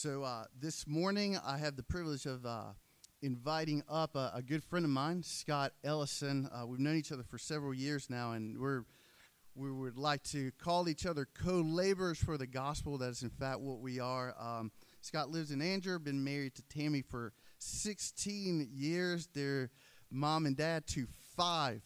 So uh, this morning, I have the privilege of uh, inviting up a, a, good friend of mine, Scott Ellison. Uh, we've known each other for several years now, and we're we would like to call each other co-laborers for the gospel. That is, in fact, what we are. Um, Scott lives in Angier, been married to Tammy for 16 years. They're mom and dad to five.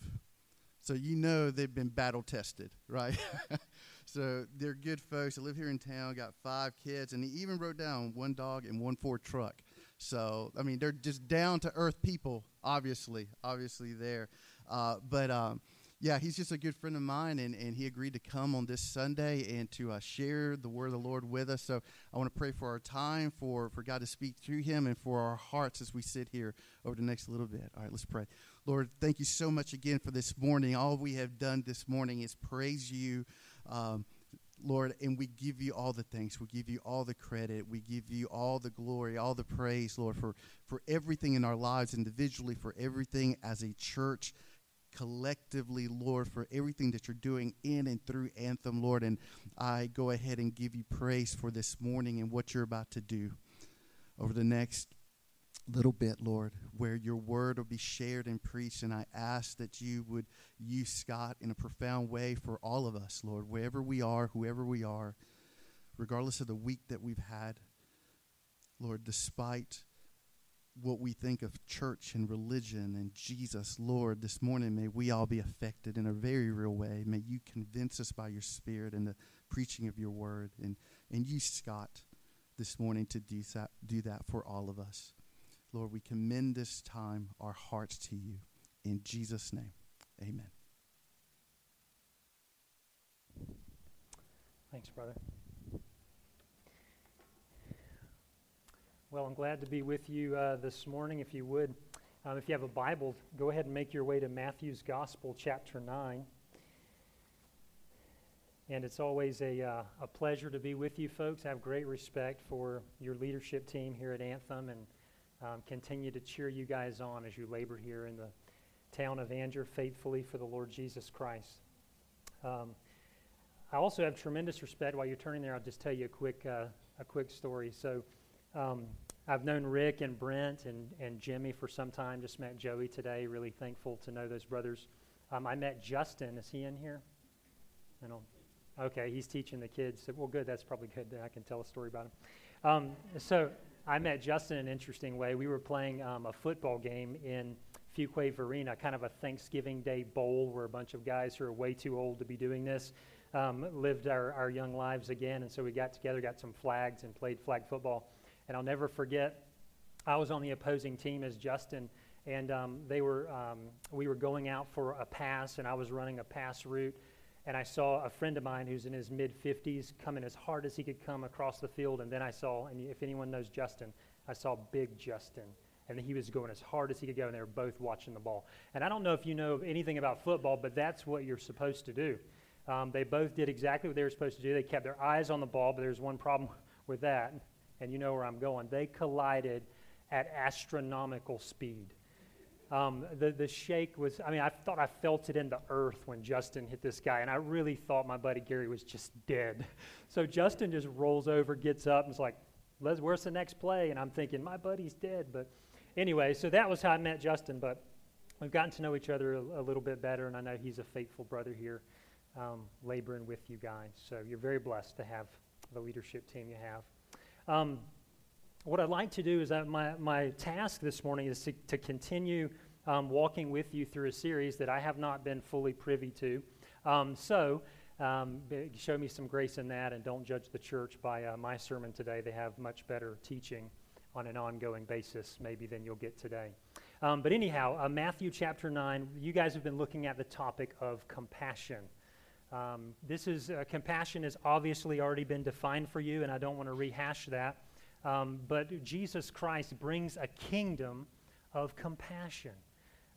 So you know they've been battle tested, right? So they're good folks. They live here in town, got five kids, and he even wrote down one dog and one Ford truck. So, I mean, they're just down to earth people, obviously, obviously there. Uh, but um, yeah, he's just a good friend of mine, and, and he agreed to come on this Sunday and to uh, share the word of the Lord with us. So I want to pray for our time, for, for God to speak through him, and for our hearts as we sit here over the next little bit. All right, let's pray. Lord, thank you so much again for this morning. All we have done this morning is praise you. Um, Lord, and we give you all the thanks. We give you all the credit. We give you all the glory, all the praise, Lord, for, for everything in our lives individually, for everything as a church collectively, Lord, for everything that you're doing in and through Anthem, Lord. And I go ahead and give you praise for this morning and what you're about to do over the next little bit, Lord, where your word will be shared and preached. And I ask that you would use Scott in a profound way for all of us, Lord, wherever we are, whoever we are, regardless of the week that we've had. Lord, despite what we think of church and religion and Jesus, Lord, this morning may we all be affected in a very real way. May you convince us by your Spirit and the preaching of your word. And, and you, Scott, this morning to do that, do that for all of us. Lord, we commend this time, our hearts to you. In Jesus' name, amen. Thanks, brother. Well, I'm glad to be with you uh, this morning. If you would, um, if you have a Bible, go ahead and make your way to Matthew's Gospel, chapter 9. And it's always a, uh, a pleasure to be with you folks. I have great respect for your leadership team here at Anthem and um, continue to cheer you guys on as you labor here in the town of Angier faithfully for the Lord Jesus Christ. Um, I also have tremendous respect. While you're turning there, I'll just tell you a quick, uh, a quick story. So, um, I've known Rick and Brent and, and Jimmy for some time. Just met Joey today. Really thankful to know those brothers. Um, I met Justin. Is he in here? I don't. Okay, he's teaching the kids. Well, good. That's probably good. I can tell a story about him. Um, so I met Justin in an interesting way. We were playing um, a football game in Fuquay-Varina, kind of a Thanksgiving Day bowl where a bunch of guys who are way too old to be doing this um, lived our, our young lives again. And so we got together, got some flags, and played flag football. And I'll never forget, I was on the opposing team as Justin, and um, they were, um, we were going out for a pass, and I was running a pass route and I saw a friend of mine who's in his mid 50s coming as hard as he could come across the field. And then I saw, and if anyone knows Justin, I saw Big Justin. And he was going as hard as he could go, and they were both watching the ball. And I don't know if you know anything about football, but that's what you're supposed to do. Um, they both did exactly what they were supposed to do. They kept their eyes on the ball, but there's one problem with that, and you know where I'm going. They collided at astronomical speed. Um, the, the shake was, I mean, I thought I felt it in the earth when Justin hit this guy, and I really thought my buddy Gary was just dead. So Justin just rolls over, gets up, and is like, where's the next play? And I'm thinking, my buddy's dead. But anyway, so that was how I met Justin, but we've gotten to know each other a, a little bit better, and I know he's a faithful brother here, um, laboring with you guys. So you're very blessed to have the leadership team you have. Um, what I'd like to do is that my, my task this morning is to, to continue um, walking with you through a series that I have not been fully privy to. Um, so, um, show me some grace in that and don't judge the church by uh, my sermon today. They have much better teaching on an ongoing basis, maybe, than you'll get today. Um, but anyhow, uh, Matthew chapter 9, you guys have been looking at the topic of compassion. Um, this is uh, compassion has obviously already been defined for you, and I don't want to rehash that. Um, but Jesus Christ brings a kingdom of compassion.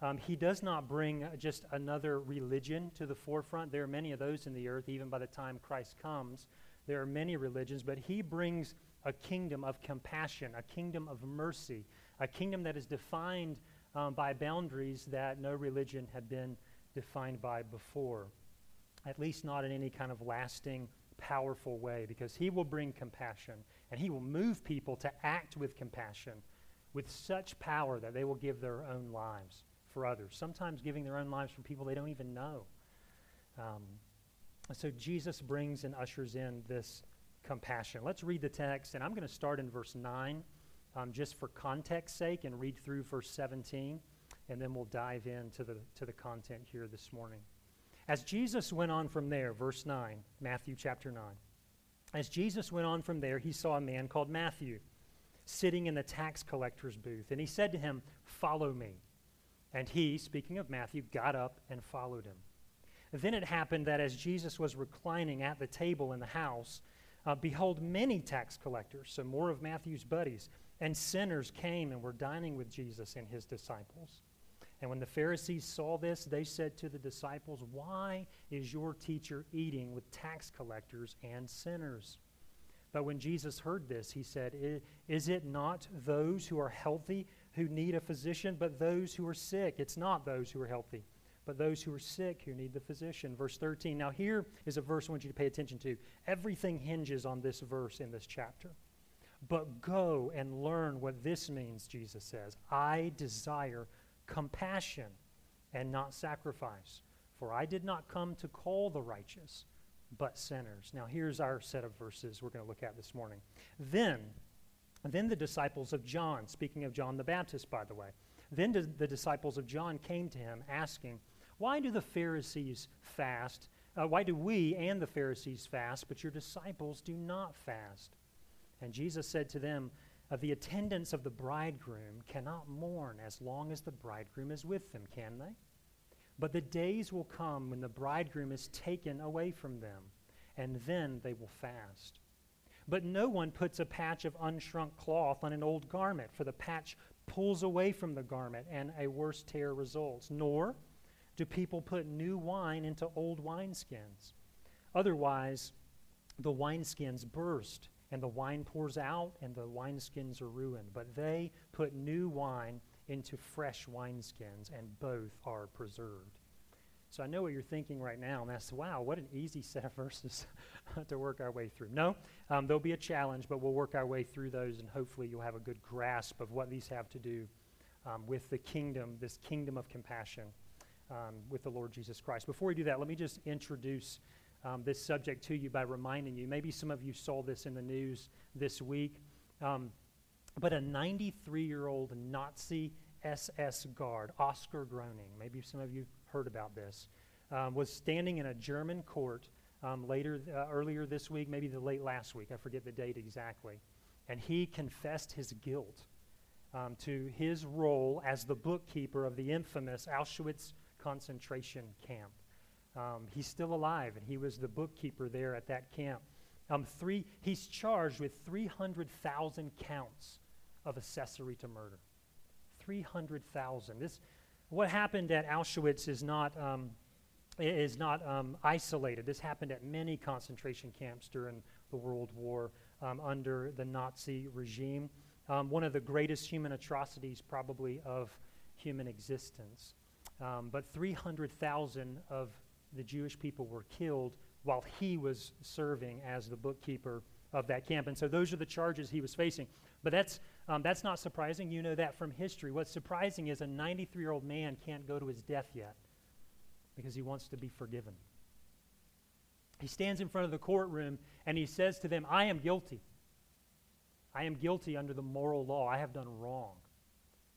Um, he does not bring just another religion to the forefront. There are many of those in the earth, even by the time Christ comes. There are many religions, but he brings a kingdom of compassion, a kingdom of mercy, a kingdom that is defined um, by boundaries that no religion had been defined by before, at least not in any kind of lasting, powerful way, because he will bring compassion And He will move people to act with compassion with such power that they will give their own lives for others, sometimes giving their own lives for people they don't even know. Um, so Jesus brings and ushers in this compassion. Let's read the text, and I'm going to start in verse 9 um, just for context sake and read through verse 17, and then we'll dive into the, to the content here this morning. As Jesus went on from there, verse 9, Matthew chapter 9. As Jesus went on from there, he saw a man called Matthew sitting in the tax collector's booth, and he said to him, Follow me. And he, speaking of Matthew, got up and followed him. Then it happened that as Jesus was reclining at the table in the house, uh, behold, many tax collectors, so more of Matthew's buddies, and sinners came and were dining with Jesus and his disciples. And when the Pharisees saw this, they said to the disciples, Why is your teacher eating with tax collectors and sinners? But when Jesus heard this, he said, Is it not those who are healthy who need a physician, but those who are sick? It's not those who are healthy, but those who are sick who need the physician. Verse 13. Now, here is a verse I want you to pay attention to. Everything hinges on this verse in this chapter. But go and learn what this means, Jesus says. I desire compassion and not sacrifice. For I did not come to call the righteous, but sinners. Now, here's our set of verses we're going to look at this morning. Then, then the disciples of John, speaking of John the Baptist, by the way, then the disciples of John came to him asking, Why do the Pharisees fast? Uh, why do we and the Pharisees fast, but your disciples do not fast? And Jesus said to them, of the attendants of the bridegroom cannot mourn as long as the bridegroom is with them, can they? But the days will come when the bridegroom is taken away from them, and then they will fast. But no one puts a patch of unshrunk cloth on an old garment, for the patch pulls away from the garment, and a worse tear results. Nor do people put new wine into old wineskins. Otherwise, the wineskins burst and the wine pours out, and the wineskins are ruined. But they put new wine into fresh wineskins, and both are preserved. So I know what you're thinking right now, and that's, wow, what an easy set of verses to work our way through. No, um, there'll be a challenge, but we'll work our way through those, and hopefully you'll have a good grasp of what these have to do um, with the kingdom, this kingdom of compassion um, with the Lord Jesus Christ. Before we do that, let me just introduce um, this subject to you by reminding you. Maybe some of you saw this in the news this week. Um, but a 93 year old Nazi SS guard, Oscar Groening, maybe some of you heard about this, um, was standing in a German court um, later, uh, earlier this week, maybe the late last week, I forget the date exactly. And he confessed his guilt um, to his role as the bookkeeper of the infamous Auschwitz concentration camp. Um, he's still alive, and he was the bookkeeper there at that camp. Um, three, he's charged with 300,000 counts of accessory to murder. 300,000. This, what happened at Auschwitz is not, um, is not um, isolated. This happened at many concentration camps during the World War um, under the Nazi regime. Um, one of the greatest human atrocities, probably, of human existence. but 300,000 of the Jewish people were killed while he was serving as the bookkeeper of that camp. And so those are the charges he was facing. But that's, um, that's not surprising. You know that from history. What's surprising is a 93 year old man can't go to his death yet because he wants to be forgiven. He stands in front of the courtroom and he says to them, I am guilty. I am guilty under the moral law. I have done wrong.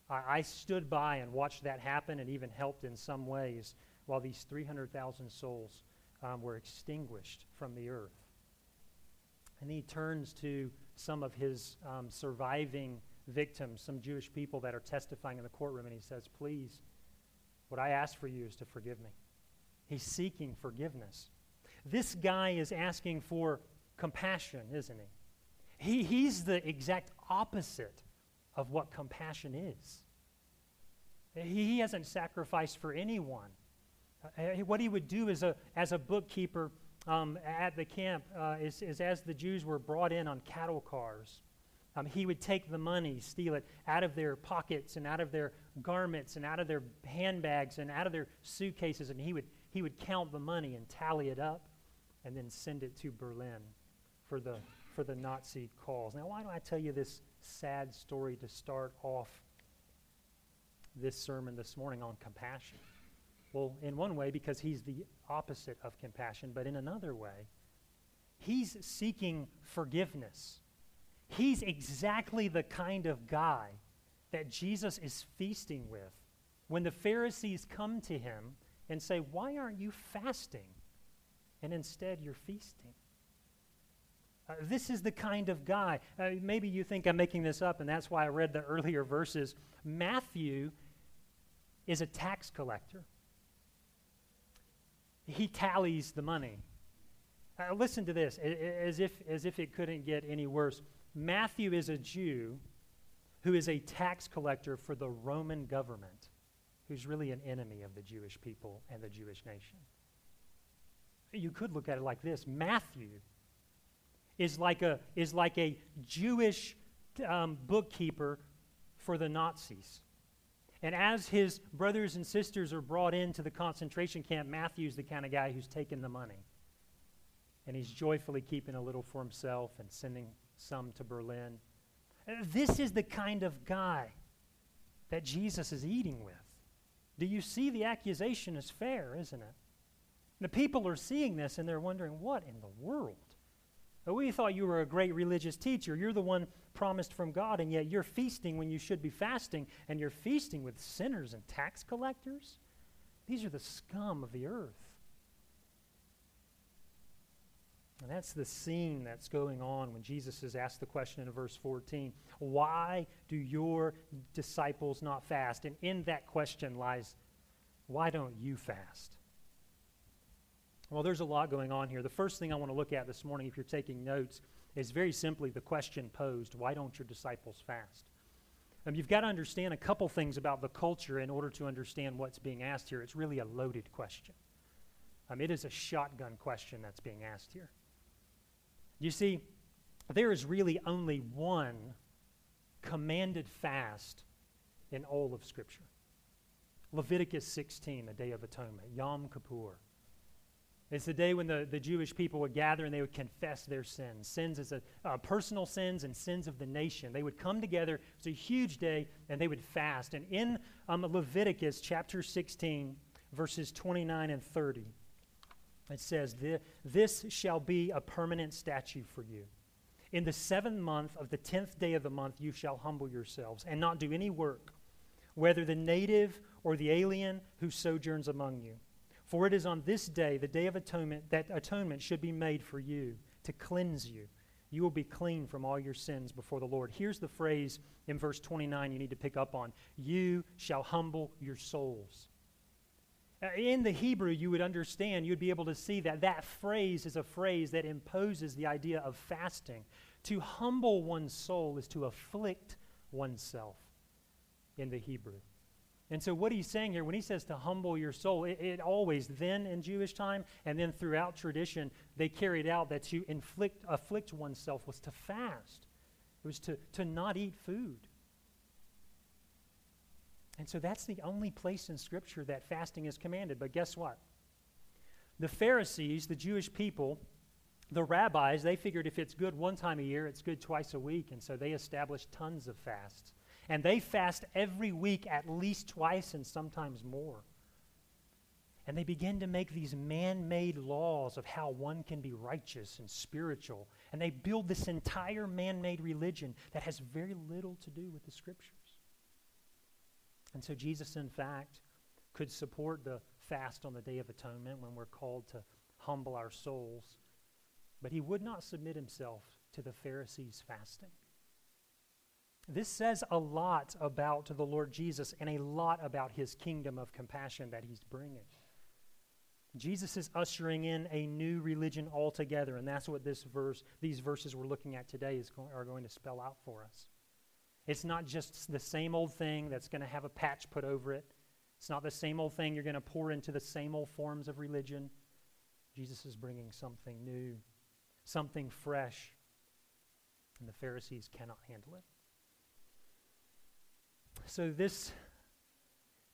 I, I stood by and watched that happen and even helped in some ways while these 300,000 souls um, were extinguished from the earth. And he turns to some of his um, surviving victims, some Jewish people that are testifying in the courtroom, and he says, Please, what I ask for you is to forgive me. He's seeking forgiveness. This guy is asking for compassion, isn't he? he he's the exact opposite of what compassion is. He hasn't sacrificed for anyone. Uh, what he would do as a, as a bookkeeper um, at the camp uh, is, is as the Jews were brought in on cattle cars, um, he would take the money, steal it out of their pockets and out of their garments and out of their handbags and out of their suitcases, and he would, he would count the money and tally it up and then send it to Berlin for the for the Nazi cause. Now, why do I tell you this sad story to start off this sermon this morning on compassion? Well, in one way, because he's the opposite of compassion, but in another way, he's seeking forgiveness. He's exactly the kind of guy that Jesus is feasting with. When the Pharisees come to him and say, Why aren't you fasting? And instead, you're feasting. Uh, this is the kind of guy. Uh, maybe you think I'm making this up, and that's why I read the earlier verses. Matthew is a tax collector, he tallies the money. Uh, listen to this, as if, as if it couldn't get any worse. Matthew is a Jew who is a tax collector for the Roman government, who's really an enemy of the Jewish people and the Jewish nation. You could look at it like this Matthew is like a, is like a Jewish um, bookkeeper for the Nazis. And as his brothers and sisters are brought into the concentration camp, Matthew's the kind of guy who's taking the money. And he's joyfully keeping a little for himself and sending some to Berlin. Uh, this is the kind of guy that Jesus is eating with. Do you see the accusation is fair, isn't it? The people are seeing this and they're wondering, what in the world? We thought you were a great religious teacher. You're the one promised from God, and yet you're feasting when you should be fasting, and you're feasting with sinners and tax collectors? These are the scum of the earth. And that's the scene that's going on when Jesus is asked the question in verse 14 Why do your disciples not fast? And in that question lies, Why don't you fast? Well, there's a lot going on here. The first thing I want to look at this morning, if you're taking notes, is very simply the question posed Why don't your disciples fast? Um, you've got to understand a couple things about the culture in order to understand what's being asked here. It's really a loaded question. Um, it is a shotgun question that's being asked here. You see, there is really only one commanded fast in all of Scripture Leviticus 16, the Day of Atonement, Yom Kippur. It's the day when the, the Jewish people would gather and they would confess their sins sins as a uh, personal sins and sins of the nation. They would come together. It's a huge day and they would fast. And in um, Leviticus chapter 16, verses 29 and 30, it says, This shall be a permanent statute for you. In the seventh month of the tenth day of the month, you shall humble yourselves and not do any work, whether the native or the alien who sojourns among you. For it is on this day, the day of atonement, that atonement should be made for you to cleanse you. You will be clean from all your sins before the Lord. Here's the phrase in verse 29 you need to pick up on You shall humble your souls. Uh, in the Hebrew, you would understand, you'd be able to see that that phrase is a phrase that imposes the idea of fasting. To humble one's soul is to afflict oneself in the Hebrew. And so, what he's saying here, when he says to humble your soul, it, it, always, then in Jewish time, and then throughout tradition, they carried out that to inflict, afflict oneself was to fast, it was to, to not eat food. And so that's the only place in Scripture that fasting is commanded. But guess what? The Pharisees, the Jewish people, the rabbis, they figured if it's good one time a year, it's good twice a week. And so they established tons of fasts. And they fast every week at least twice and sometimes more. And they begin to make these man made laws of how one can be righteous and spiritual. And they build this entire man made religion that has very little to do with the scriptures. And so Jesus, in fact, could support the fast on the Day of Atonement when we're called to humble our souls, but he would not submit himself to the Pharisees' fasting. This says a lot about the Lord Jesus and a lot about his kingdom of compassion that he's bringing. Jesus is ushering in a new religion altogether, and that's what this verse, these verses we're looking at today is are going to spell out for us. It's not just the same old thing that's going to have a patch put over it. It's not the same old thing you're going to pour into the same old forms of religion. Jesus is bringing something new, something fresh, and the Pharisees cannot handle it. So, this,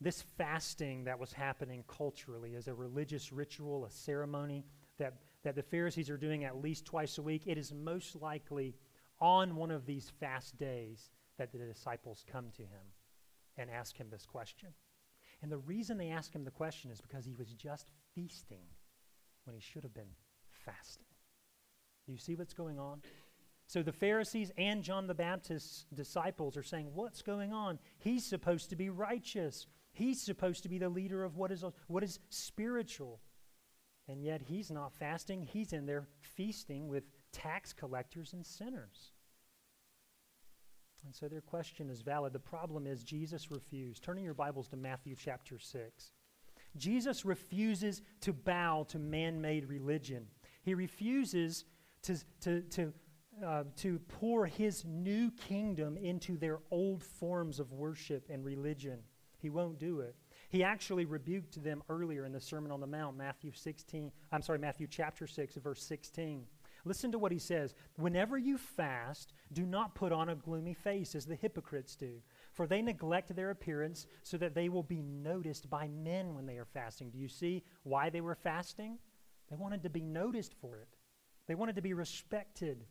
this fasting that was happening culturally as a religious ritual, a ceremony that that the Pharisees are doing at least twice a week, it is most likely on one of these fast days that the disciples come to him and ask him this question. And the reason they ask him the question is because he was just feasting when he should have been fasting. Do you see what's going on? So the Pharisees and John the Baptist's disciples are saying, What's going on? He's supposed to be righteous. He's supposed to be the leader of what is, what is spiritual. And yet he's not fasting. He's in there feasting with tax collectors and sinners. And so their question is valid. The problem is Jesus refused. Turning your Bibles to Matthew chapter 6. Jesus refuses to bow to man made religion. He refuses to, to, to, uh, to pour his new kingdom into their old forms of worship and religion. He won't do it. He actually rebuked them earlier in the Sermon on the Mount, Matthew 16, I'm sorry, Matthew chapter 6, verse 16. Listen to what he says. Whenever you fast, do not put on a gloomy face as the hypocrites do, for they neglect their appearance so that they will be noticed by men when they are fasting. Do you see why they were fasting? They wanted to be noticed for it, they wanted to be respected.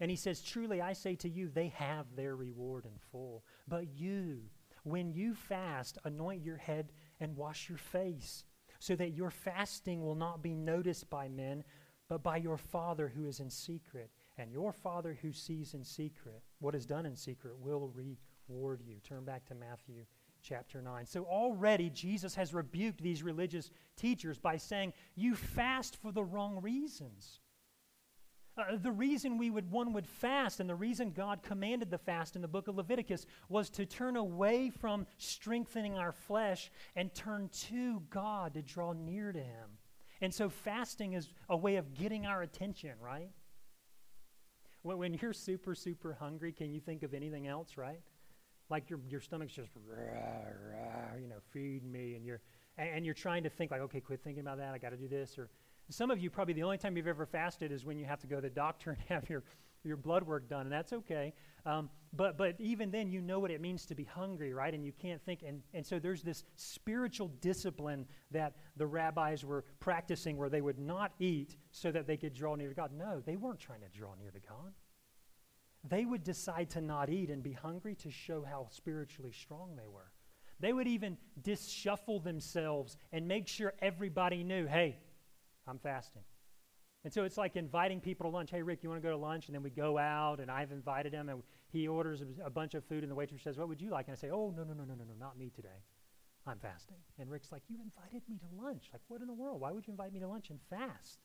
And he says, Truly I say to you, they have their reward in full. But you, when you fast, anoint your head and wash your face, so that your fasting will not be noticed by men, but by your Father who is in secret. And your Father who sees in secret, what is done in secret, will reward you. Turn back to Matthew chapter 9. So already Jesus has rebuked these religious teachers by saying, You fast for the wrong reasons. Uh, the reason we would one would fast and the reason God commanded the fast in the book of Leviticus was to turn away from strengthening our flesh and turn to God to draw near to him. And so fasting is a way of getting our attention, right? When, you're super super hungry, can you think of anything else, right? Like your your stomach's just rah, rah, you know, feed me and you're and you're trying to think like, okay, quit thinking about that. I got to do this or some of you, probably the only time you've ever fasted is when you have to go to the doctor and have your, your blood work done, and that's okay. Um, but, but even then, you know what it means to be hungry, right? And you can't think. And, and so there's this spiritual discipline that the rabbis were practicing where they would not eat so that they could draw near to God. No, they weren't trying to draw near to God. They would decide to not eat and be hungry to show how spiritually strong they were. They would even disshuffle themselves and make sure everybody knew hey, I'm fasting. And so it's like inviting people to lunch. Hey, Rick, you want to go to lunch? And then we go out, and I've invited him, and he orders a, a, bunch of food, and the waitress says, What would you like? And I say, Oh, no, no, no, no, no, no, not me today. I'm fasting. And Rick's like, You invited me to lunch. Like, what in the world? Why would you invite me to lunch and fast?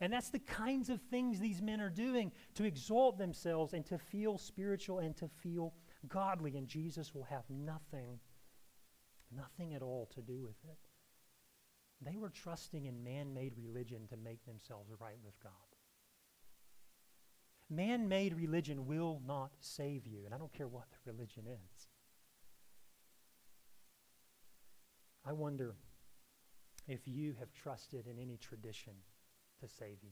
And that's the kinds of things these men are doing to exalt themselves and to feel spiritual and to feel godly. And Jesus will have nothing, nothing at all to do with it. They were trusting in man made religion to make themselves right with God. Man made religion will not save you, and I don't care what the religion is. I wonder if you have trusted in any tradition to save you.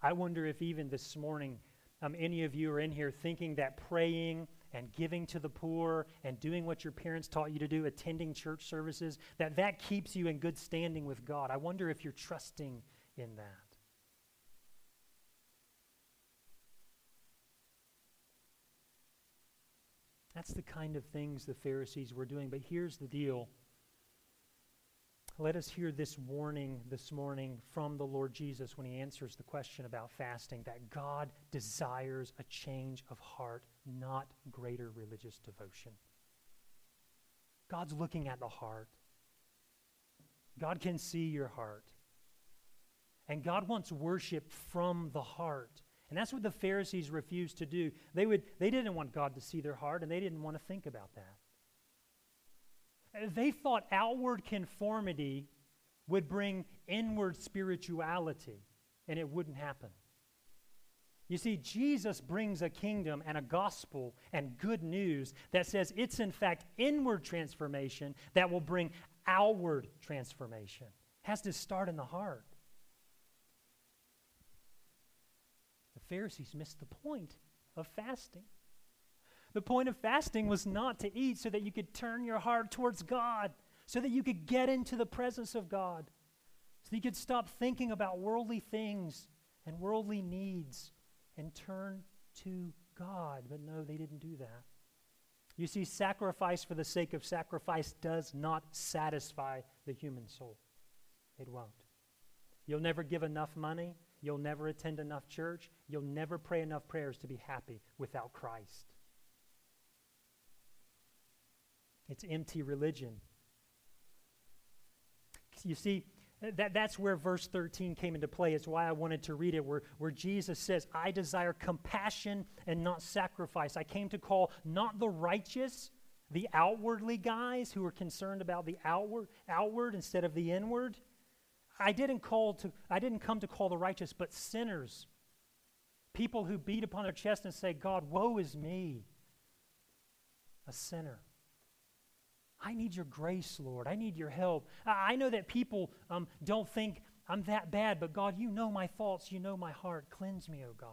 I wonder if even this morning, um, any of you are in here thinking that praying and giving to the poor and doing what your parents taught you to do, attending church services, that that keeps you in good standing with God. I wonder if you're trusting in that. That's the kind of things the Pharisees were doing. But here's the deal. Let us hear this warning this morning from the Lord Jesus when he answers the question about fasting that God desires a change of heart not greater religious devotion. God's looking at the heart. God can see your heart. And God wants worship from the heart. And that's what the Pharisees refused to do. They, would, they didn't want God to see their heart, and they didn't want to think about that. They thought outward conformity would bring inward spirituality, and it wouldn't happen. You see, Jesus brings a kingdom and a gospel and good news that says it's in fact inward transformation that will bring outward transformation. It has to start in the heart. The Pharisees missed the point of fasting. The point of fasting was not to eat so that you could turn your heart towards God, so that you could get into the presence of God. So you could stop thinking about worldly things and worldly needs and turn to God. But no, they didn't do that. You see, sacrifice for the sake of sacrifice does not satisfy the human soul. It won't. You'll never give enough money. You'll never attend enough church. You'll never pray enough prayers to be happy without Christ. It's empty religion. You see, that, that's where verse 13 came into play. It's why I wanted to read it, where, where Jesus says, I desire compassion and not sacrifice. I came to call not the righteous, the outwardly guys who are concerned about the outward, outward instead of the inward. I didn't call to I didn't come to call the righteous, but sinners. People who beat upon their chest and say, God, woe is me, a sinner. I need your grace, Lord. I need your help. I know that people um, don't think I'm that bad, but God, you know my faults. You know my heart. Cleanse me, O oh God.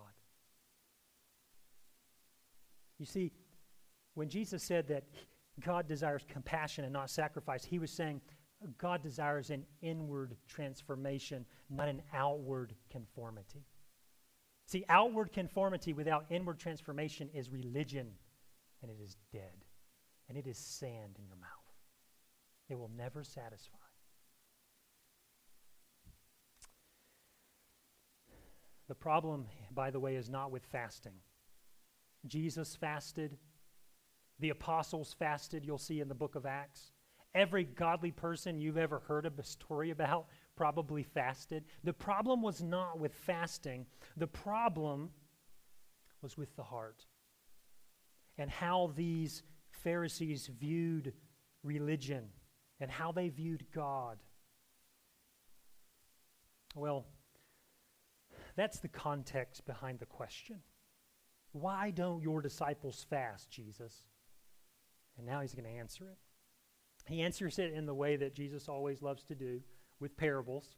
You see, when Jesus said that God desires compassion and not sacrifice, he was saying God desires an inward transformation, not an outward conformity. See, outward conformity without inward transformation is religion, and it is dead, and it is sand in your mouth. It will never satisfy. The problem, by the way, is not with fasting. Jesus fasted. The apostles fasted, you'll see in the book of Acts. Every godly person you've ever heard a story about probably fasted. The problem was not with fasting, the problem was with the heart and how these Pharisees viewed religion and how they viewed God. Well, that's the context behind the question. Why don't your disciples fast, Jesus? And now he's going to answer it. He answers it in the way that Jesus always loves to do with parables.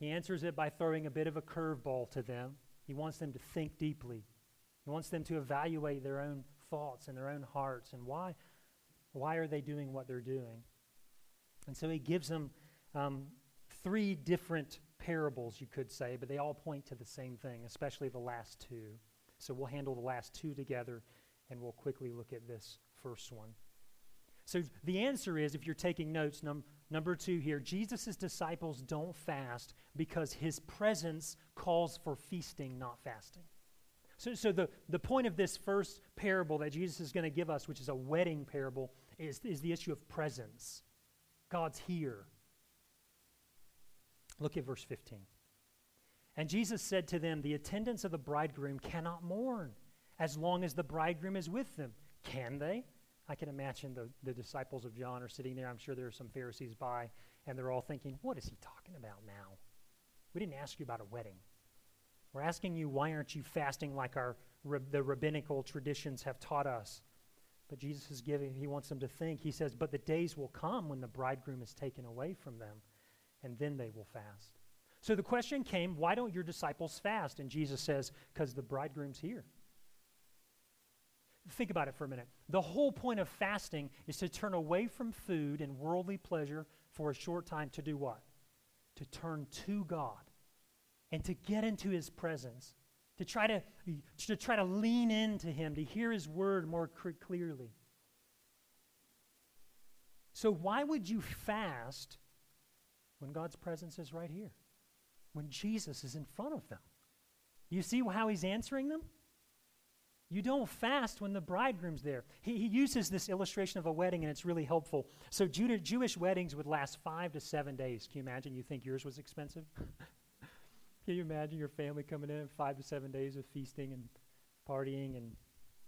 He answers it by throwing a bit of a curveball to them. He wants them to think deeply. He wants them to evaluate their own thoughts and their own hearts and why, why are they doing what they're doing. And so he gives them um, three different parables, you could say, but they all point to the same thing, especially the last two. So we'll handle the last two together and we'll quickly look at this first one. So the answer is, if you're taking notes, num- number two here, Jesus' disciples don't fast because his presence calls for feasting, not fasting. So, so the, the point of this first parable that Jesus is going to give us, which is a wedding parable, is, is the issue of presence. God's here. Look at verse 15. And Jesus said to them, The attendants of the bridegroom cannot mourn as long as the bridegroom is with them. Can they? I can imagine the, the disciples of John are sitting there. I'm sure there are some Pharisees by, and they're all thinking, What is he talking about now? We didn't ask you about a wedding. We're asking you, why aren't you fasting like our, the rabbinical traditions have taught us? But Jesus is giving, he wants them to think. He says, But the days will come when the bridegroom is taken away from them, and then they will fast. So the question came, Why don't your disciples fast? And Jesus says, Because the bridegroom's here. Think about it for a minute. The whole point of fasting is to turn away from food and worldly pleasure for a short time to do what? To turn to God and to get into his presence to try to, to try to lean into him, to hear his word more clearly. So, why would you fast when God's presence is right here? When Jesus is in front of them? You see how he's answering them? You don't fast when the bridegroom's there. He, he uses this illustration of a wedding, and it's really helpful. So, Jewish weddings would last five to seven days. Can you imagine? You think yours was expensive? Can you imagine your family coming in five to seven days of feasting and partying and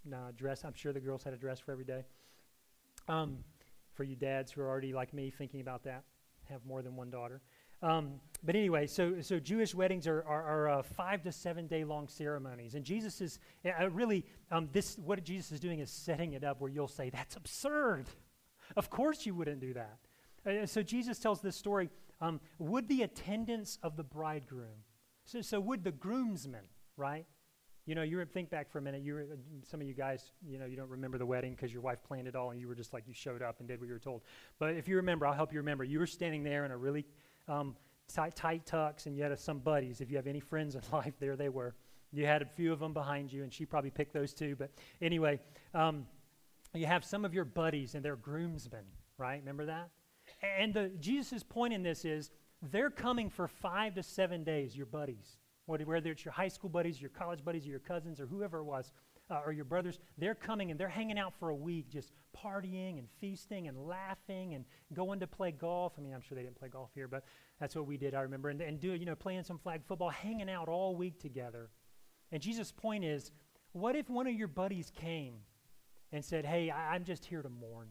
nah, dress? I'm sure the girls had a dress for every day. Um, for you dads who are already like me thinking about that, have more than one daughter. Um, but anyway, so so Jewish weddings are are, are uh, five to seven day long ceremonies, and Jesus is uh, really um, this. What Jesus is doing is setting it up where you'll say that's absurd. Of course you wouldn't do that. Uh, so Jesus tells this story. Um, would the attendants of the bridegroom so, so would the groomsmen, right? You know, you think back for a minute. You some of you guys, you know, you don't remember the wedding because your wife planned it all, and you were just like you showed up and did what you were told. But if you remember, I'll help you remember. You were standing there in a really um, tight, tight tux, and you had some buddies. If you have any friends in life, there they were. You had a few of them behind you, and she probably picked those two. But anyway, um, you have some of your buddies, and they're groomsmen, right? Remember that? And the, Jesus' point in this is they're coming for five to seven days, your buddies. Whether it's your high school buddies, your college buddies, or your cousins, or whoever it was, uh, or your brothers, they're coming and they're hanging out for a week, just partying and feasting and laughing and going to play golf. I mean, I'm sure they didn't play golf here, but that's what we did, I remember. And, and do, you know, playing some flag football, hanging out all week together. And Jesus' point is what if one of your buddies came and said, Hey, I, I'm just here to mourn?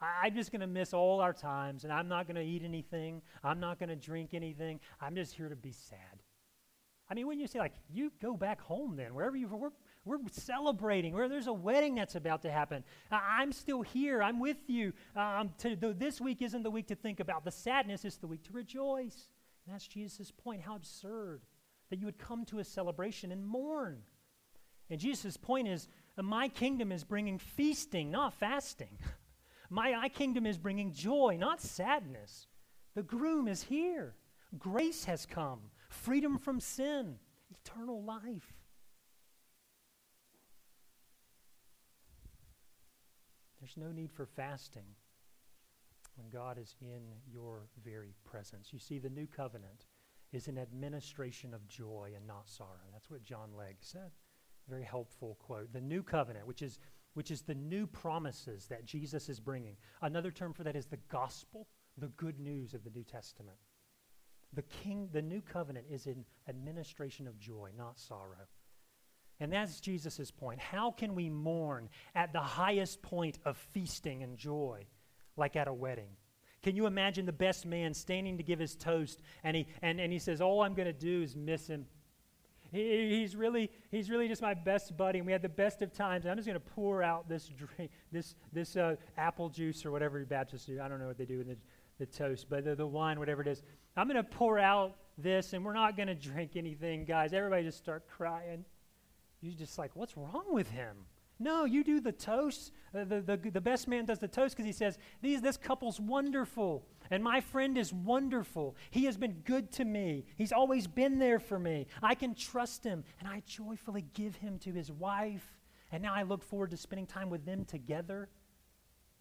I'm just going to miss all our times, and I'm not going to eat anything. I'm not going to drink anything. I'm just here to be sad. I mean, when you say, like, you go back home then, wherever you we're, we're celebrating, where there's a wedding that's about to happen. I'm still here. I'm with you. Um, to, this week isn't the week to think about the sadness, it's the week to rejoice. And that's Jesus' point. How absurd that you would come to a celebration and mourn. And Jesus' point is, my kingdom is bringing feasting, not fasting. My, kingdom is bringing joy, not sadness. The groom is here. Grace has come, freedom from sin, eternal life. There's no need for fasting when God is in your very presence. You see, the new covenant is an administration of joy and not sorrow. That's what John Legg said. Very helpful quote. The new covenant, which is which is the new promises that Jesus is bringing. Another term for that is the gospel, the good news of the New Testament. The king, the new covenant is an administration of joy, not sorrow. And that's Jesus' point. How can we mourn at the highest point of feasting and joy, like at a wedding? Can you imagine the best man standing to give his toast and he, and, and he says, All I'm going to do is miss him he, he's, really, he's really just my best buddy, and we had the best of times. I'm just going to pour out this drink, this, this uh, apple juice or whatever Baptists do. I don't know what they do with the, the toast, but the, the wine, whatever it is. I'm going to pour out this, and we're not going to drink anything, guys. Everybody just start crying. You're just like, what's wrong with him? No, you do the toast. Uh, the, the, the best man does the toast because he says, These, This couple's wonderful. And my friend is wonderful. He has been good to me. He's always been there for me. I can trust him. And I joyfully give him to his wife. And now I look forward to spending time with them together,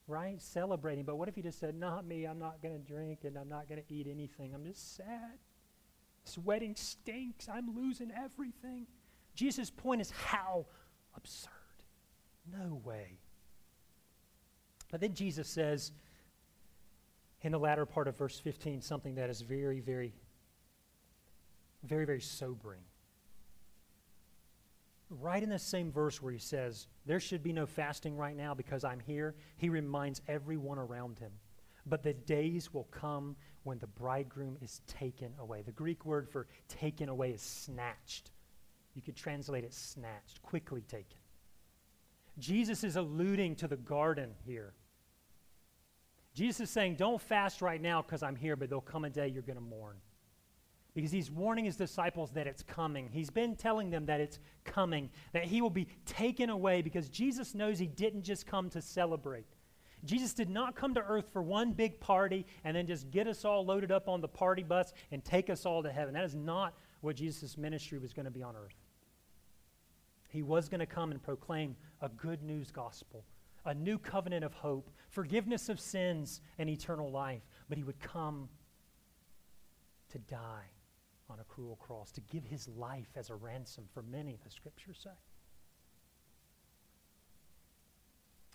right? Celebrating. But what if he just said, Not me. I'm not going to drink and I'm not going to eat anything. I'm just sad. This wedding stinks. I'm losing everything. Jesus' point is how absurd. No way. But then Jesus says, in the latter part of verse 15 something that is very, very, very, very sobering. Right in the same verse where he says, There should be no fasting right now because I'm here, he reminds everyone around him. But the days will come when the bridegroom is taken away. The Greek word for taken away is snatched. You could translate it snatched, quickly taken. Jesus is alluding to the garden here. Jesus is saying, Don't fast right now because I'm here, but there'll come a day you're going to mourn. Because he's warning his disciples that it's coming. He's been telling them that it's coming, that he will be taken away because Jesus knows he didn't just come to celebrate. Jesus did not come to earth for one big party and then just get us all loaded up on the party bus and take us all to heaven. That is not what Jesus' ministry was going to be on earth. He was going to come and proclaim a good news gospel, a new covenant of hope, forgiveness of sins, and eternal life. But he would come to die on a cruel cross, to give his life as a ransom for many, the scriptures say.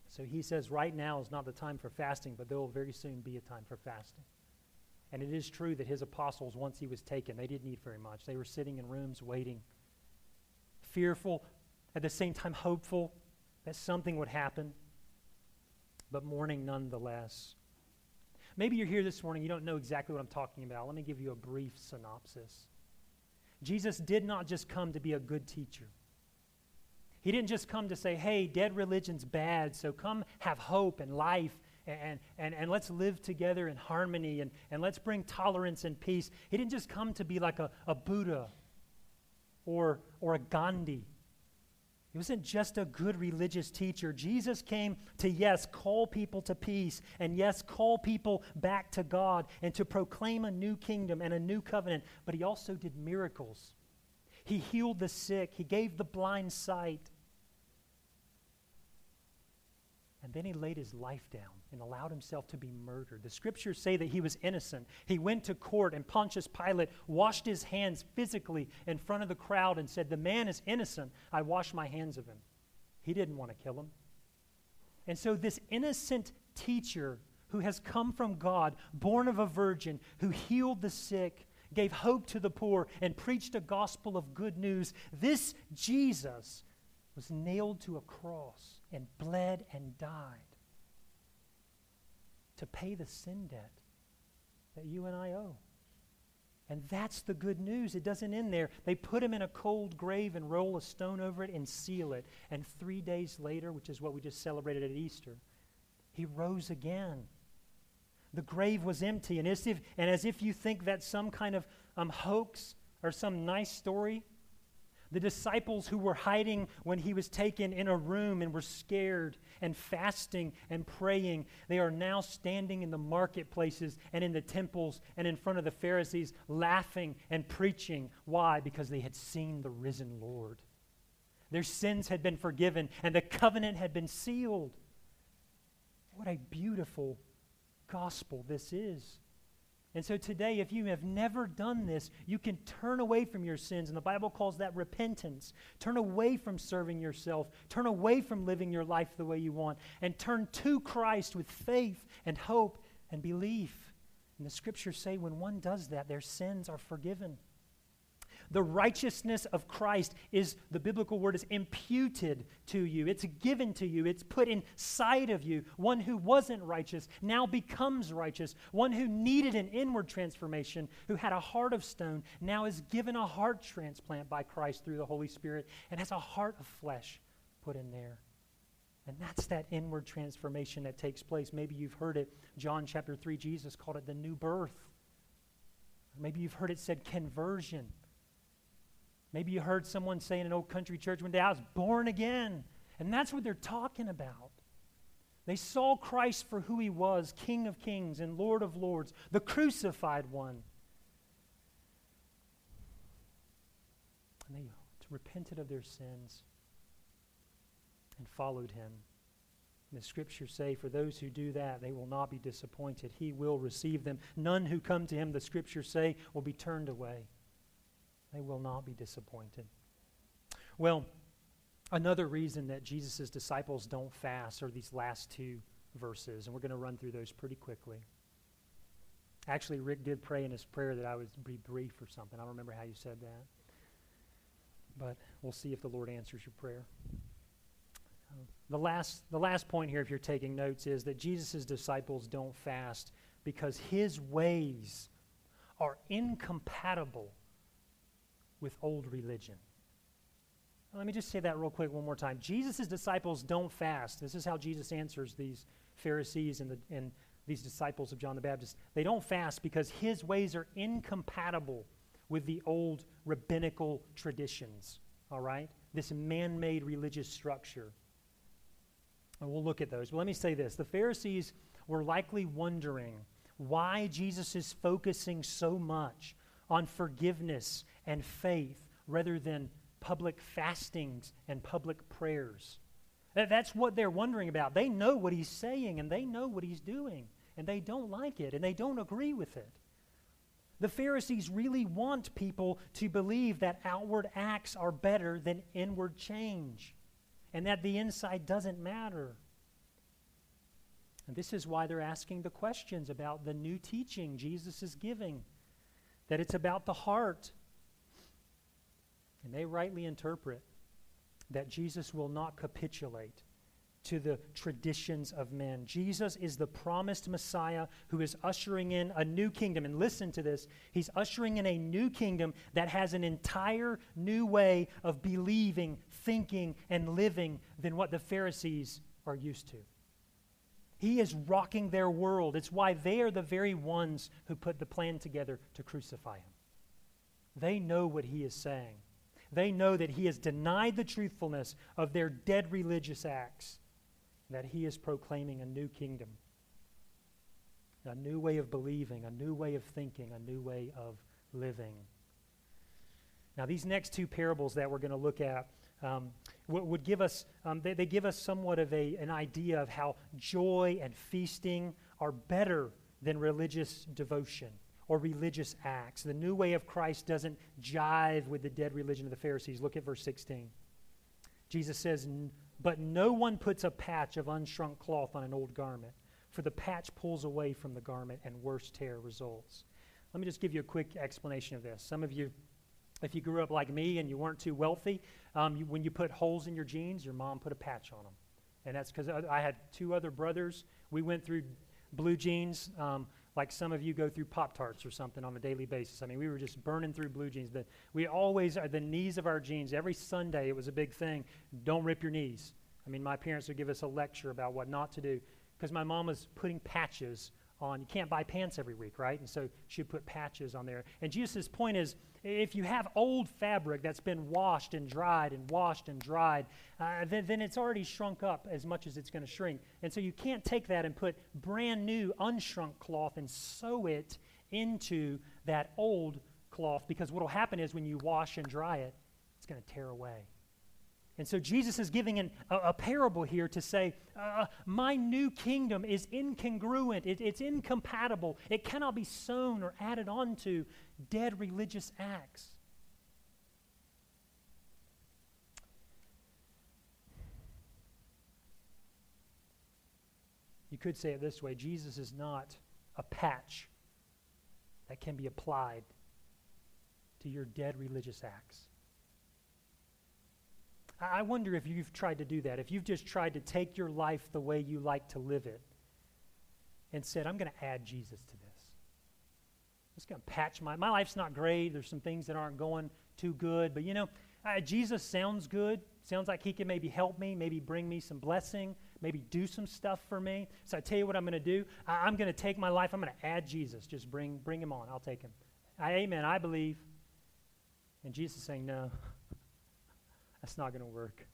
So he says, right now is not the time for fasting, but there will very soon be a time for fasting. And it is true that his apostles, once he was taken, they didn't eat very much. They were sitting in rooms waiting, fearful, at the same time hopeful that something would happen, but mourning nonetheless. Maybe you're here this morning, you don't know exactly what I'm talking about. Let me give you a brief synopsis. Jesus did not just come to be a good teacher. He didn't just come to say, hey, dead religion's bad, so come have hope and life and, and, and let's live together in harmony and, and let's bring tolerance and peace. He didn't just come to be like a, a Buddha or, or a Gandhi He wasn't just a good religious teacher. Jesus came to, yes, call people to peace, and yes, call people back to God, and to proclaim a new kingdom and a new covenant. But he also did miracles. He healed the sick, he gave the blind sight. And then he laid his life down and allowed himself to be murdered. The scriptures say that he was innocent. He went to court, and Pontius Pilate washed his hands physically in front of the crowd and said, The man is innocent. I wash my hands of him. He didn't want to kill him. And so, this innocent teacher who has come from God, born of a virgin, who healed the sick, gave hope to the poor, and preached a gospel of good news, this Jesus was nailed to a cross and bled and died to pay the sin debt that you and I owe. And that's the good news. It doesn't end there. They put him in a cold grave and roll a stone over it and seal it. And three days later, which is what we just celebrated at Easter, he rose again. The grave was empty. And as if, and as if you think that's some kind of um, hoax or some nice story, the disciples who were hiding when he was taken in a room and were scared and fasting and praying, they are now standing in the marketplaces and in the temples and in front of the Pharisees, laughing and preaching. Why? Because they had seen the risen Lord. Their sins had been forgiven and the covenant had been sealed. What a beautiful gospel this is. And so today, if you have never done this, you can turn away from your sins. And the Bible calls that repentance. Turn away from serving yourself. Turn away from living your life the way you want. And turn to Christ with faith and hope and belief. And the scriptures say when one does that, their sins are forgiven. The righteousness of Christ is, the biblical word is imputed to you. It's given to you. It's put inside of you. One who wasn't righteous now becomes righteous. One who needed an inward transformation, who had a heart of stone, now is given a heart transplant by Christ through the Holy Spirit and has a heart of flesh put in there. And that's that inward transformation that takes place. Maybe you've heard it. John chapter 3, Jesus called it the new birth. Maybe you've heard it said conversion. Maybe you heard someone say in an old country church one day, I was born again. And that's what they're talking about. They saw Christ for who he was King of kings and Lord of lords, the crucified one. And they repented of their sins and followed him. And the scriptures say, for those who do that, they will not be disappointed. He will receive them. None who come to him, the scriptures say, will be turned away. They will not be disappointed. Well, another reason that Jesus' disciples don't fast are these last two verses, and we're going to run through those pretty quickly. Actually, Rick did pray in his prayer that I would be brief or something. I don't remember how you said that. But we'll see if the Lord answers your prayer. the, last, the last point here, if you're taking notes, is that Jesus' disciples don't fast because his ways are incompatible with old religion. Let me just say that real quick one more time. Jesus' disciples don't fast. This is how Jesus answers these Pharisees and, the, and these disciples of John the Baptist. They don't fast because his ways are incompatible with the old rabbinical traditions, all right? This man made religious structure. And we'll look at those. But let me say this the Pharisees were likely wondering why Jesus is focusing so much on forgiveness and faith rather than public fastings and public prayers. That's what they're wondering about. They know what he's saying and they know what he's doing, and they don't like it and they don't agree with it. The Pharisees really want people to believe that outward acts are better than inward change and that the inside doesn't matter. And this is why they're asking the questions about the new teaching Jesus is giving that it's about the heart. And they rightly interpret that Jesus will not capitulate to the traditions of men. Jesus is the promised Messiah who is ushering in a new kingdom. And listen to this He's ushering in a new kingdom that has an entire new way of believing, thinking, and living than what the Pharisees are used to. He is rocking their world. It's why they are the very ones who put the plan together to crucify him. They know what he is saying. They know that he has denied the truthfulness of their dead religious acts, that he is proclaiming a new kingdom, a new way of believing, a new way of thinking, a new way of living. Now, these next two parables that we're going to look at um, would give us, um, they, they, give us somewhat of a, an idea of how joy and feasting are better than religious devotion or religious acts. The new way of Christ doesn't jive with the dead religion of the Pharisees. Look at verse 16. Jesus says, But no one puts a patch of unshrunk cloth on an old garment, for the patch pulls away from the garment and worse tear results. Let me just give you a quick explanation of this. Some of you if you grew up like me and you weren't too wealthy, um, you, when you put holes in your jeans, your mom put a patch on them. And that's because I, had two other brothers. We went through blue jeans um, like some of you go through Pop Tarts or something on a daily basis. I mean, we were just burning through blue jeans. But we always, are the knees of our jeans, every Sunday it was a big thing. Don't rip your knees. I mean, my parents would give us a lecture about what not to do because my mom was putting patches on. You can't buy pants every week, right? And so she'd put patches on there. And Jesus' point is if you have old fabric that's been washed and dried and washed and dried, uh, then, then it's already shrunk up as much as it's going to shrink. And so you can't take that and put brand new unshrunk cloth and sew it into that old cloth because what will happen is when you wash and dry it, it's going to tear away. And so Jesus is giving an, a, a, parable here to say, uh, My new kingdom is incongruent, it, it's incompatible, it cannot be sown or added on to dead religious acts. You could say it this way Jesus is not a patch that can be applied to your dead religious acts. I wonder if you've tried to do that, if you've just tried to take your life the way you like to live it and said, I'm going to add Jesus to this. I'm just going to patch my, my life's not great. There's some things that aren't going too good. But you know, uh, Jesus sounds good. Sounds like he can maybe help me, maybe bring me some blessing, maybe do some stuff for me. So I tell you what I'm going to do. I, am going to take my life. I'm going to add Jesus. Just bring, bring him on. I'll take him. I, amen. I believe. And Jesus is saying, no. That's not going to work.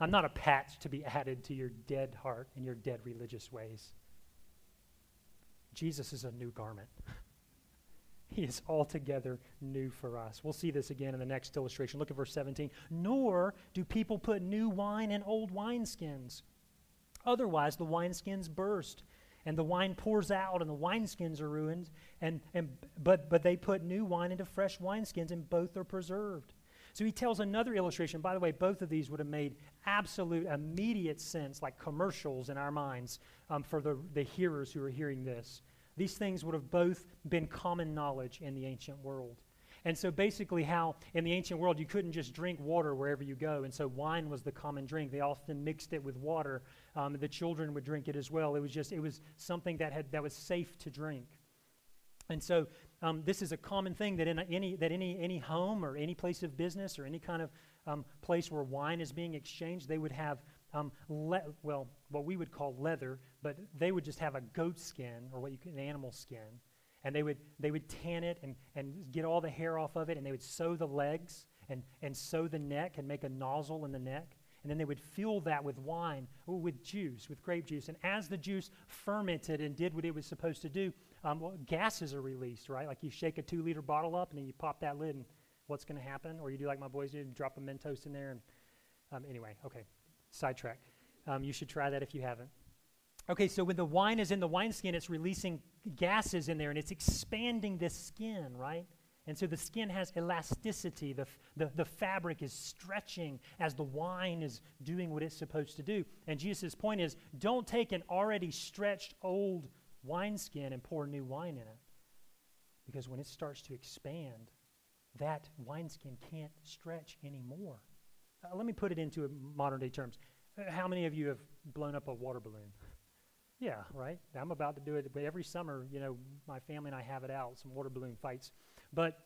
I'm not a patch to be added to your dead heart and your dead religious ways. Jesus is a new garment. he is altogether new for us. We'll see this again in the next illustration. Look at verse 17. Nor do people put new wine in old wineskins. Otherwise, the wineskins burst, and the wine pours out, and the wineskins are ruined. And, and, but, but they put new wine into fresh wineskins, and both are preserved. So he tells another illustration. By the way, both of these would have made absolute, immediate sense, like commercials in our minds um, for the, the hearers who are hearing this. These things would have both been common knowledge in the ancient world. And so basically, how in the ancient world you couldn't just drink water wherever you go. And so wine was the common drink. They often mixed it with water. Um, the children would drink it as well. It was just, it was something that, had, that was safe to drink. And so um, this is a common thing that in any that any any home or any place of business or any kind of um, place where wine is being exchanged, they would have um, le- well what we would call leather, but they would just have a goat skin or what you an animal skin, and they would they would tan it and and get all the hair off of it, and they would sew the legs and and sew the neck and make a nozzle in the neck. And then they would fill that with wine, or with juice, with grape juice. And as the juice fermented and did what it was supposed to do, um, well, gases are released, right? Like you shake a two liter bottle up and then you pop that lid, and what's going to happen? Or you do like my boys did, drop a Mentos in there. And um, anyway, okay, sidetrack. Um, you should try that if you haven't. Okay, so when the wine is in the wineskin, it's releasing gases in there and it's expanding the skin, right? And so the skin has elasticity. The, the, the fabric is stretching as the wine is doing what it's supposed to do. And Jesus' point is don't take an already stretched old wineskin and pour new wine in it. Because when it starts to expand, that wineskin can't stretch anymore. Uh, let me put it into modern day terms. Uh, how many of you have blown up a water balloon? Yeah, right? I'm about to do it, but every summer, you know, my family and I have it out, some water balloon fights. But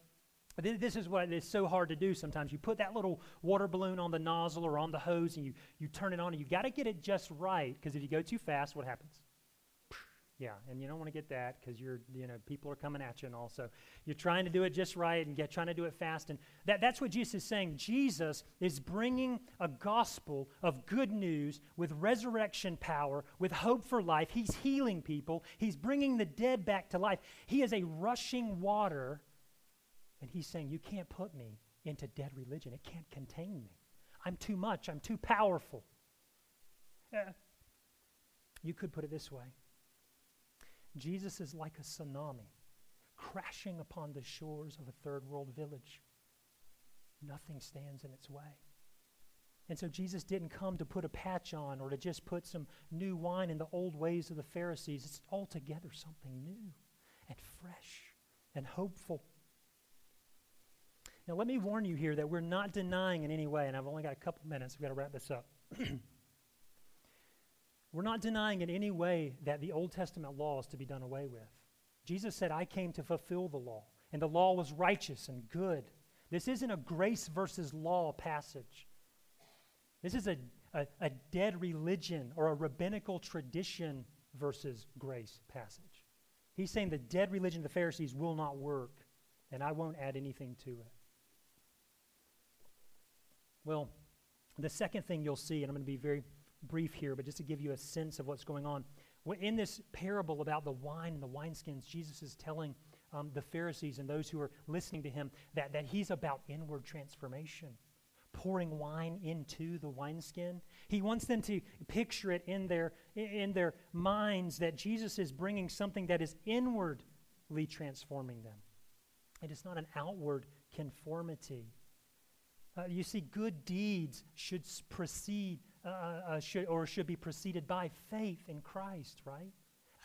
th- this is what is so hard to do sometimes. You put that little water balloon on the nozzle or on the hose and you, you turn it on, and you got to get it just right, because if you go too fast, what happens? Yeah, and you don't want to get that because you're, you know, people are coming at you and also you're trying to do it just right and get trying to do it fast. And that, that's what Jesus is saying. Jesus is bringing a gospel of good news with resurrection power, with hope for life. He's healing people. He's bringing the dead back to life. He is a rushing water, and he's saying, "You can't put me into dead religion. It can't contain me. I'm too much. I'm too powerful." Uh, you could put it this way Jesus is like a tsunami crashing upon the shores of a third world village. Nothing stands in its way. And so Jesus didn't come to put a patch on or to just put some new wine in the old ways of the Pharisees. It's altogether something new and fresh and hopeful. Now, let me warn you here that we're not denying in any way, and I've only got a couple minutes, we've got to wrap this up. We're not denying in any way that the Old Testament law is to be done away with. Jesus said, I came to fulfill the law, and the law was righteous and good. This isn't a grace versus law passage. This is a, a, a dead religion or a rabbinical tradition versus grace passage. He's saying the dead religion of the Pharisees will not work, and I won't add anything to it. Well, the second thing you'll see, and I'm going to be very brief here, but just to give you a sense of what's going on. In this parable about the wine and the wineskins, Jesus is telling um, the Pharisees and those who are listening to him that, that he's about inward transformation, pouring wine into the wineskin. He wants them to picture it in their, in their minds that Jesus is bringing something that is inwardly transforming them. It is not an outward conformity. Uh, you see, good deeds should precede uh, uh, should, or should be preceded by faith in Christ, right?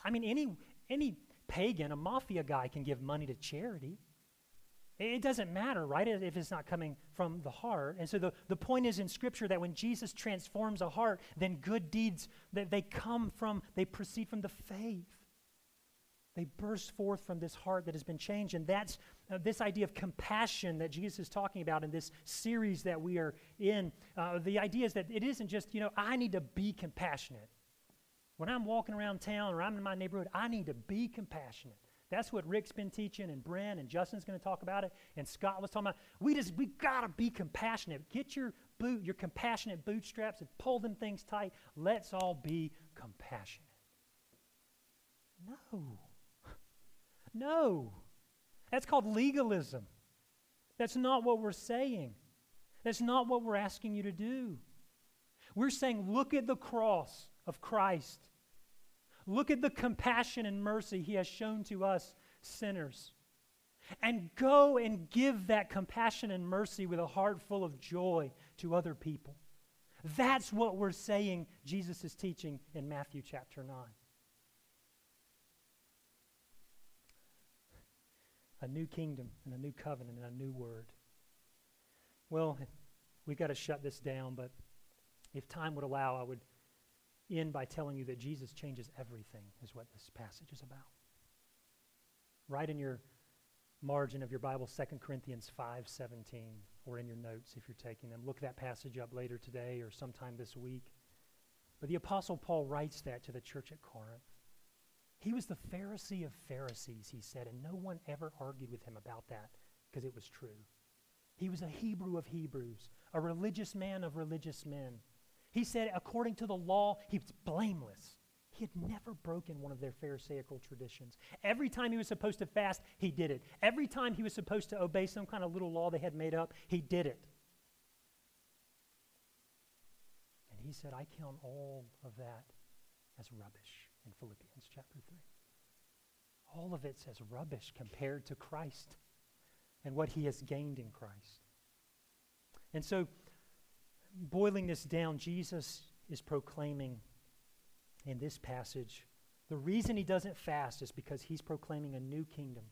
I mean, any, any pagan, a mafia guy, can give money to charity. It doesn't matter, right, if it's not coming from the heart. And so the, the point is in Scripture that when Jesus transforms a heart, then good deeds, that they come from, they proceed from the faith. They burst forth from this heart that has been changed. And that's uh, this idea of compassion that Jesus is talking about in this series that we are in. Uh, the idea is that it isn't just, you know, I need to be compassionate. When I'm walking around town or I'm in my neighborhood, I need to be compassionate. That's what Rick's been teaching, and Brent and Justin's going to talk about it, and Scott was talking about. We just we gotta be compassionate. Get your boot, your compassionate bootstraps, and pull them things tight. Let's all be compassionate. No. No. That's called legalism. That's not what we're saying. That's not what we're asking you to do. We're saying, look at the cross of Christ. Look at the compassion and mercy he has shown to us sinners. And go and give that compassion and mercy with a heart full of joy to other people. That's what we're saying Jesus is teaching in Matthew chapter 9. A new kingdom and a new covenant and a new word. Well, we've got to shut this down, but if time would allow, I would end by telling you that Jesus changes everything, is what this passage is about. Write in your margin of your Bible 2 Corinthians 5:17 or in your notes if you're taking them. Look that passage up later today or sometime this week. But the apostle Paul writes that to the church at Corinth. He was the Pharisee of Pharisees, he said, and no one ever argued with him about that because it was true. He was a Hebrew of Hebrews, a religious man of religious men. He said, according to the law, he was blameless. He had never broken one of their Pharisaical traditions. Every time he was supposed to fast, he did it. Every time he was supposed to obey some kind of little law they had made up, he did it. And he said, I count all of that as rubbish in Philippians chapter 3. All of it says rubbish compared to Christ and what he has gained in Christ. And so, boiling this down, Jesus is proclaiming in this passage the reason he doesn't fast is because he's proclaiming a new kingdom,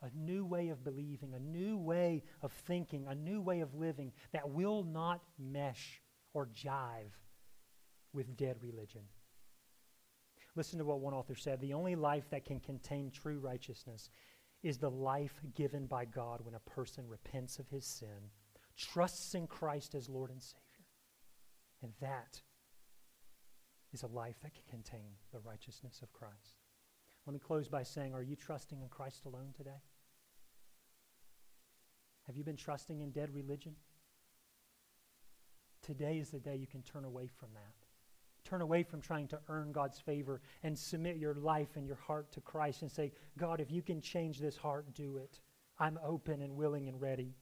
a new way of believing, a new way of thinking, a new way of living that will not mesh or jive with dead religion. Listen to what one author said The only life that can contain true righteousness is the life given by God when a person repents of his sin, trusts in Christ as Lord and Savior. And that is a life that can contain the righteousness of Christ. Let me close by saying, are you trusting in Christ alone today? Have you been trusting in dead religion? Today is the day you can turn away from that. Turn away from trying to earn God's favor and submit your life and your heart to Christ and say, God, if you can change this heart, do it. I'm open and willing and ready.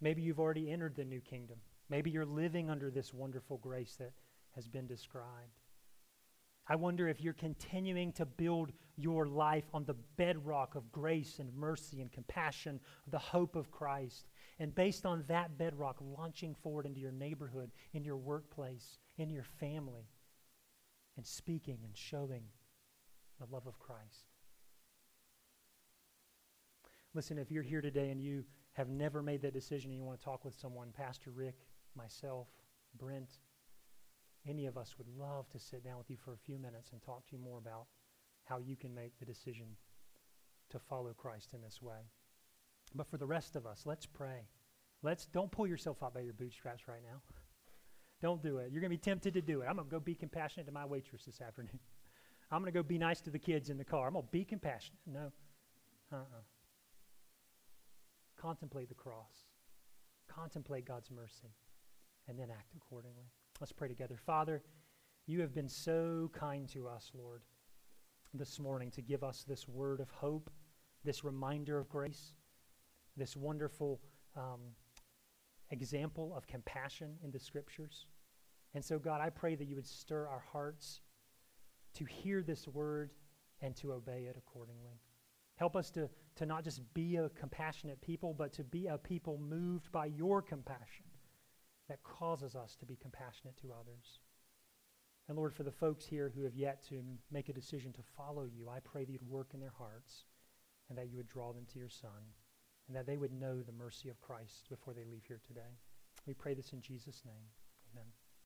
Maybe you've already entered the new kingdom. Maybe you're living under this wonderful grace that has been described. I wonder if you're continuing to build your life on the bedrock of grace and mercy and compassion, the hope of Christ. And based on that bedrock, launching forward into your neighborhood, in your workplace, in your family, and speaking and showing the love of Christ. Listen, if you're here today and you have never made that decision and you want to talk with someone, Pastor Rick, myself, Brent, any of us would love to sit down with you for a few minutes and talk to you more about how you can make the decision to follow Christ in this way. But for the rest of us, let's pray. Let's don't pull yourself up by your bootstraps right now. Don't do it. You're going to be tempted to do it. I'm going to go be compassionate to my waitress this afternoon. I'm going to go be nice to the kids in the car. I'm going to be compassionate. No. Uh-uh. Contemplate the cross. Contemplate God's mercy and then act accordingly. Let's pray together. Father, you have been so kind to us, Lord, this morning to give us this word of hope, this reminder of grace, this wonderful um, example of compassion in the scriptures. And so, God, I pray that you would stir our hearts to hear this word and to obey it accordingly. Help us to, to not just be a compassionate people, but to be a people moved by your compassion that causes us to be compassionate to others. And Lord, for the folks here who have yet to make a decision to follow you, I pray that you'd work in their hearts and that you would draw them to your Son and that they would know the mercy of Christ before they leave here today. We pray this in Jesus' name.